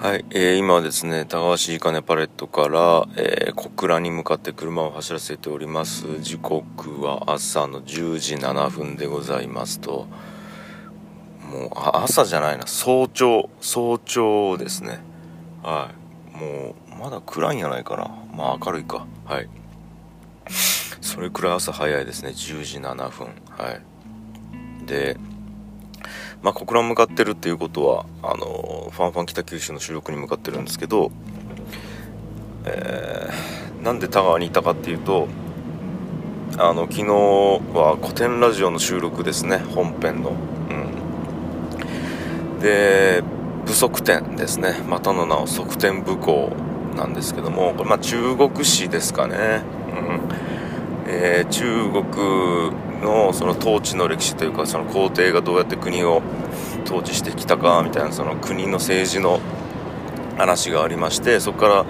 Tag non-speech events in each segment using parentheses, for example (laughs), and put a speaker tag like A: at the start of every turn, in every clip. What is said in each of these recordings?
A: はい、えー、今はですね、高橋いかねパレットから、えー、小倉に向かって車を走らせております。時刻は朝の10時7分でございますと、もう、朝じゃないな、早朝、早朝ですね。はい。もう、まだ暗いんやないかな。まあ明るいか。はい。それくらい朝早いですね、10時7分。はい。で、まあ、小倉向かってるっていうことはあのファンファン北九州の収録に向かってるんですけど、えー、なんで田川にいたかっていうとあの昨日は古典ラジオの収録ですね本編の、うん、で武則天ですねまたの名を側天武功なんですけどもこれまあ中国史ですかね、うん。えー、中国のその統治の歴史というかその皇帝がどうやって国を統治してきたかみたいなその国の政治の話がありましてそこから、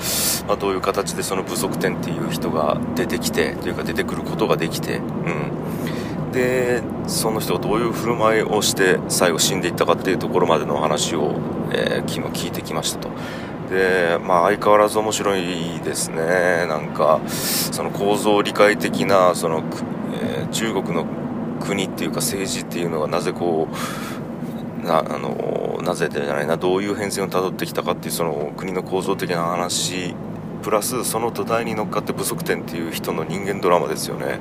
A: まあ、どういう形でその部族天っていう人が出てきてというか出てくることができて、うん、でその人がどういう振る舞いをして最後死んでいったかっていうところまでの話を、えー、昨日聞いてきましたと。でまあ相変わらず面白いですねなんかその構造理解的なそのえー、中国の国っていうか政治っていうのがなぜこうなあのなぜじゃないなどういう変遷をたどってきたかっていうその国の構造的な話プラスその土台に乗っかって不足点っていう人の人間ドラマですよね、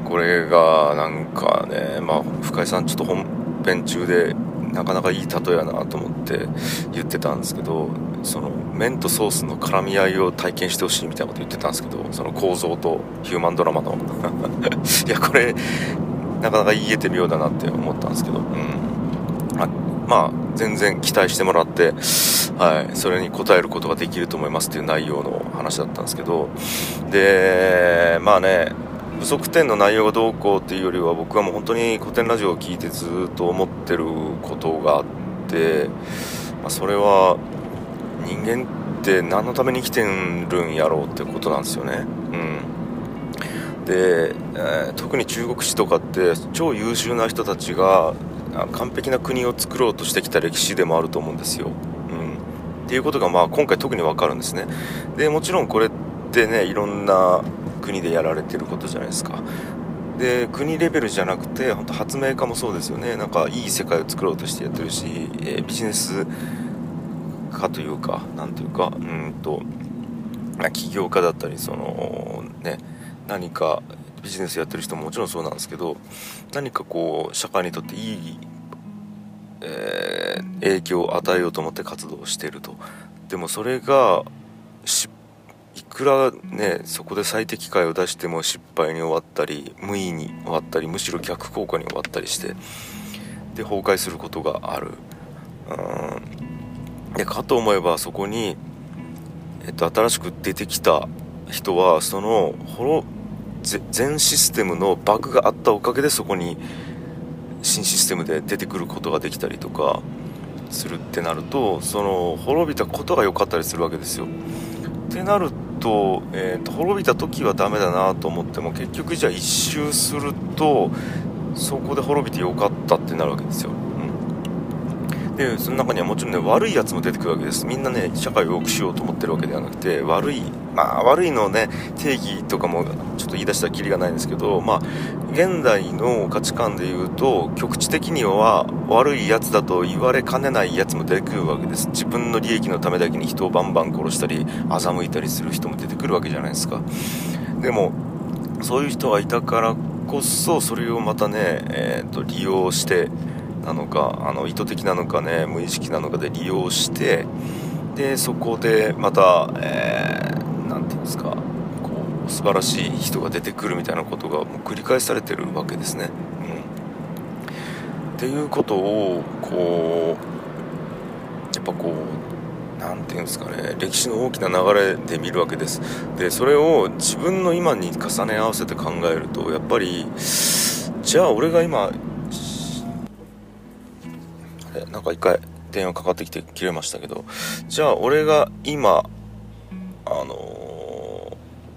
A: うん、これがなんかねまあ深井さんちょっと本編中でなかなかいい例えやなと思って言ってたんですけどその麺とソースの絡み合いを体験してほしいみたいなこと言ってたんですけどその構造とヒューマンドラマの。(laughs) いやこれなかなか言えて妙だなって思ったんですけど、うん、あまあ全然期待してもらって、はい、それに応えることができると思いますっていう内容の話だったんですけどでまあね不足点の内容がどうこうっていうよりは僕はもう本当に古典ラジオを聴いてずっと思ってることがあって、まあ、それは人間って何のために生きてるんやろうってことなんですよね。うん、で、えー、特に中国史とかって超優秀な人たちが完璧な国を作ろうとしてきた歴史でもあると思うんですよ。うん、っていうことがまあ今回特に分かるんですね。でもちろんこれってねいろんな国でやられてることじゃないですか。で国レベルじゃなくて本当発明家もそうですよねなんかいい世界を作ろうとしてやってるし、えー、ビジネス家というかなんというかうんと起業家だったりそのね何かビジネスやってる人ももちろんそうなんですけど何かこう社会にとっていい、えー、影響を与えようと思って活動してるとでもそれがいくらねそこで最適解を出しても失敗に終わったり無意に終わったりむしろ逆効果に終わったりしてで崩壊することがあるうんでかと思えばそこに、えっと、新しく出てきた人はその全システムのバグがあったおかげでそこに新システムで出てくることができたりとかするってなるとその滅びたことが良かったりするわけですよ。ってなると,、えーと、滅びた時はダメだなと思っても結局じゃあ一周するとそこで滅びてよかったってなるわけですよ。うんでその中にはもちろんね悪いやつも出てくるわけですみんなね社会を良くしようと思ってるわけではなくて悪いまあ悪いのね定義とかもちょっと言い出したきりがないんですけどまあ現代の価値観で言うと局地的には悪いやつだと言われかねないやつも出てくるわけです。自分の利益のためだけに人をバンバン殺したり欺いたりする人も出てくるわけじゃないですか。でもそういう人がいたからこそそれをまたね、えーと利用してなのかあの意図的なのかね無意識なのかで利用してでそこでまた、えー、て言うんですかこう素晴らしい人が出てくるみたいなことがもう繰り返されてるわけですね。うん、っていうことをこうやっぱこう何て言うんですかね歴史の大きな流れで見るわけですでそれを自分の今に重ね合わせて考えるとやっぱりじゃあ俺が今なんか一回電話かかってきて切れましたけどじゃあ俺が今あのー、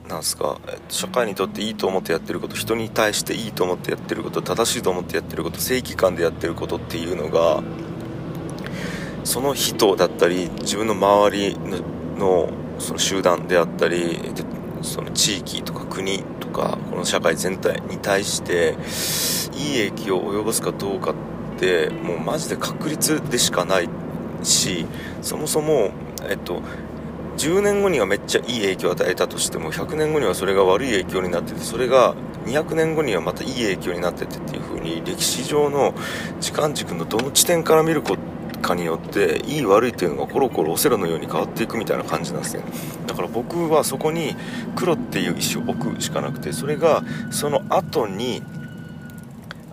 A: なんすか？社会にとっていいと思ってやってること人に対していいと思ってやってること正しいと思ってやってること正義感でやってることっていうのがその人だったり自分の周りのその集団であったりその地域とか国とかこの社会全体に対していい影響を及ぼすかどうかってもうマジで確率でしかないしそもそもえっと10年後にはめっちゃいい影響を与えたとしても100年後にはそれが悪い影響になっててそれが200年後にはまたいい影響になっててっていう風に歴史上の時間軸のどの地点から見るかによっていい悪いっていうのがコロコロオセロのように変わっていくみたいな感じなんですね。だから僕はそこに黒っていう石を置くしかなくてそれがその後に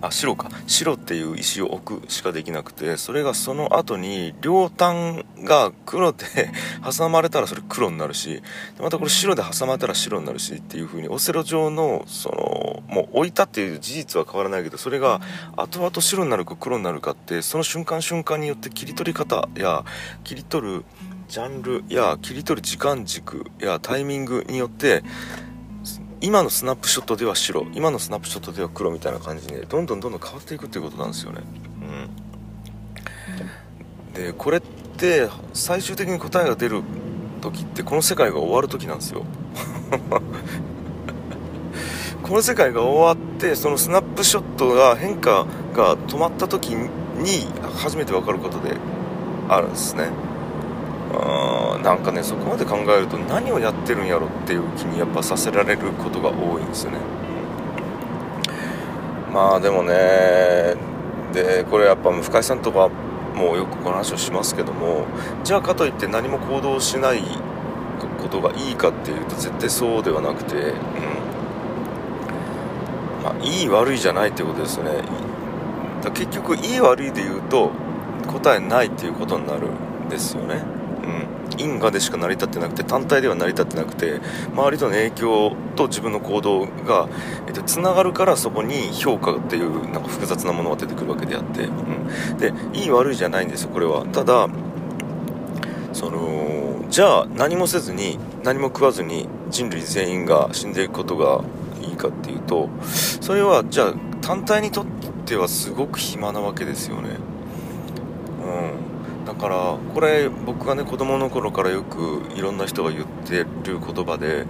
A: あ白か。白っていう石を置くしかできなくてそれがその後に両端が黒で (laughs) 挟まれたらそれ黒になるしまたこれ白で挟まれたら白になるしっていう風にオセロ状のそのもう置いたっていう事実は変わらないけどそれが後々白になるか黒になるかってその瞬間瞬間によって切り取り方や切り取るジャンルや切り取る時間軸やタイミングによって今のスナップショットでは白今のスナップショットでは黒みたいな感じでどんどんどんどん変わっていくっていうことなんですよね。うん。でこれって最終的に答えが出る時ってこの世界が終わる時なんですよ。(laughs) この世界が終わってそのスナップショットが変化が止まった時に初めて分かることであるんですね。あなんかねそこまで考えると何をやってるんやろっていう気にやっぱさせられることが多いんですよね。まあでもねでこれやっぱ深井さんとかもよくこの話をしますけどもじゃあかといって何も行動しないことがいいかっていうと絶対そうではなくて、うん。まあ、いい悪いじゃないっていうことですよね。結局いい悪いで言うと答えないっていうことになるんですよね、因果でしか成り立ってなくて単体では成り立ってなくて周りとの影響と自分の行動が、えっと、つながるからそこに評価っていうなんか複雑なものが出てくるわけであって、うん、でいい悪いじゃないんですよこれは。ただそのじゃあ何もせずに何も食わずに人類全員が死んでいくことがいいかっていうとそれはじゃあ単体にとってはすごく暇なわけですよね。うん。だからこれ僕がね子供の頃からよくいろんな人が言ってる言葉で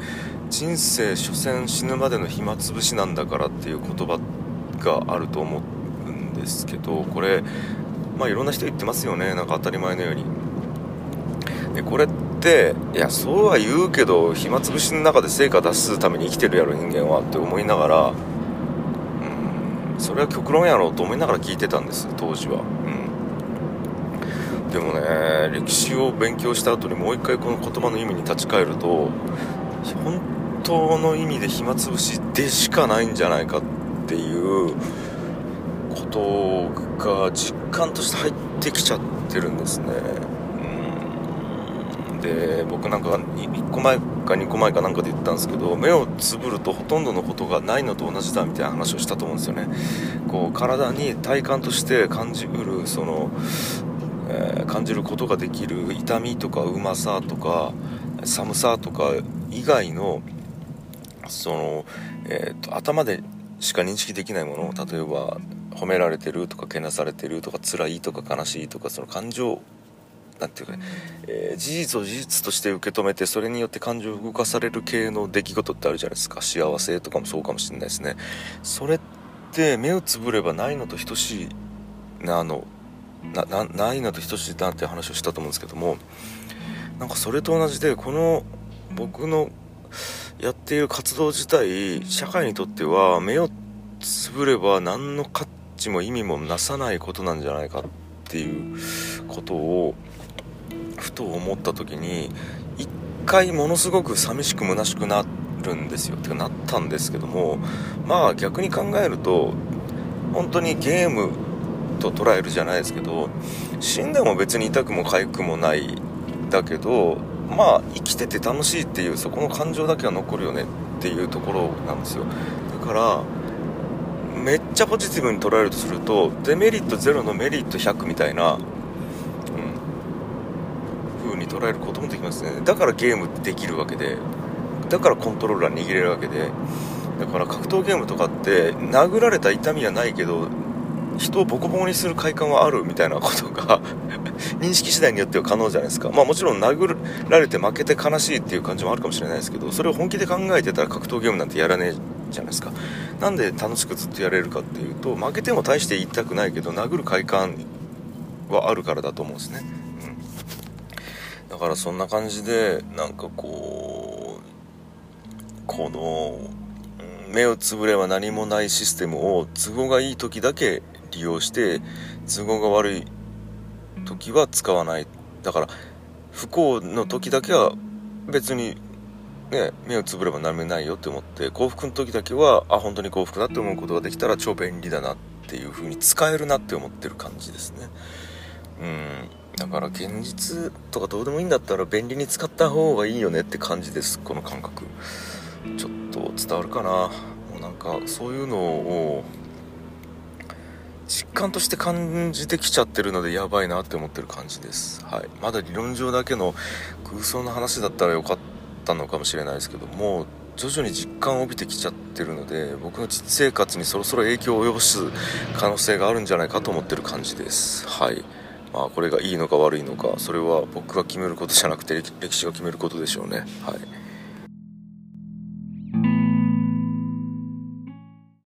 A: 人生所詮死ぬまでの暇つぶしなんだからっていう言葉があると思うんですけどこれまあいろんな人言ってますよね。なんか当たり前のように。でこれっていやそうは言うけど暇つぶしの中で成果出すために生きてるやろ人間はって思いながらうんそれは極論やろうと思いながら聞いてたんです当時は。うん。でもね歴史を勉強した後にもう一回この言葉の意味に立ち返ると本当の意味で暇つぶしでしかないんじゃないかっていうことが実感として入ってきちゃってるんですね。うん。で僕なんか1個前か2個前かなんかで言ったんですけど目をつぶるとほとんどのことがないのと同じだみたいな話をしたと思うんですよね。こう体に体感として感じうるそのえー、感じることができる痛みとかうまさとか寒さとか以外のその、えーと、頭でしか認識できないもの例えば褒められてるとかけなされてるとか辛いとか悲しいとかその感情なんていうかね、えー、事実を事実として受け止めてそれによって感情を動かされる系の出来事ってあるじゃないですか。幸せとかもそうかもしれないですね。それって目をつぶればないのと等しいなあのなないなと等しいなって話をしたと思うんですけどもなんかそれと同じでこの僕のやっている活動自体社会にとっては目をつぶれば何の価値も意味もなさないことなんじゃないかっていうことをふと思った時に一回ものすごく寂しく虚しくなるんですよ。ってかなったんですけどもまあ逆に考えると本当にゲームと捉えるじゃないですけど死んでも別に痛くも痒くもないだけどまあ生きてて楽しいっていうそこの感情だけは残るよねっていうところなんですよ。だからめっちゃポジティブに捉えるとするとデメリット0のメリット100みたいな、うん、風に捉えることもできますね。だからゲームできるわけでだからコントローラー握れるわけでだから格闘ゲームとかって殴られた痛みはないけど人をボコボコにする快感はあるみたいなことが (laughs) 認識次第によっては可能じゃないですか。まあもちろん殴られて負けて悲しいっていう感じもあるかもしれないですけどそれを本気で考えてたら格闘ゲームなんてやらねえじゃないですか。なんで楽しくずっとやれるかっていうと負けても大して言いたくないけど殴る快感はあるからだと思うんですね、うん、だからそんな感じでなんかこうこの目をつぶれば何もないシステムを都合がいい時だけ利用して都合が悪い時は使わない。だから不幸の時だけは別にね目をつぶれば何もないよって思って幸福の時だけはあ本当に幸福だって思うことができたら超便利だなっていう風に使えるなって思ってる感じですね。うん。だから現実とかどうでもいいんだったら便利に使った方がいいよねって感じです。この感覚。ちょっと伝わるかな。もうなんかそういうのを実感として感じてきちゃってるのでやばいなって思ってる感じです、はい、まだ理論上だけの空想の話だったらよかったのかもしれないですけども徐々に実感を帯びてきちゃってるので僕の実生活にそろそろ影響を及ぼす可能性があるんじゃないかと思ってる感じです。はい。まあこれがいいのか悪いのかそれは僕が決めることじゃなくて歴史が決めることでしょうね。はい。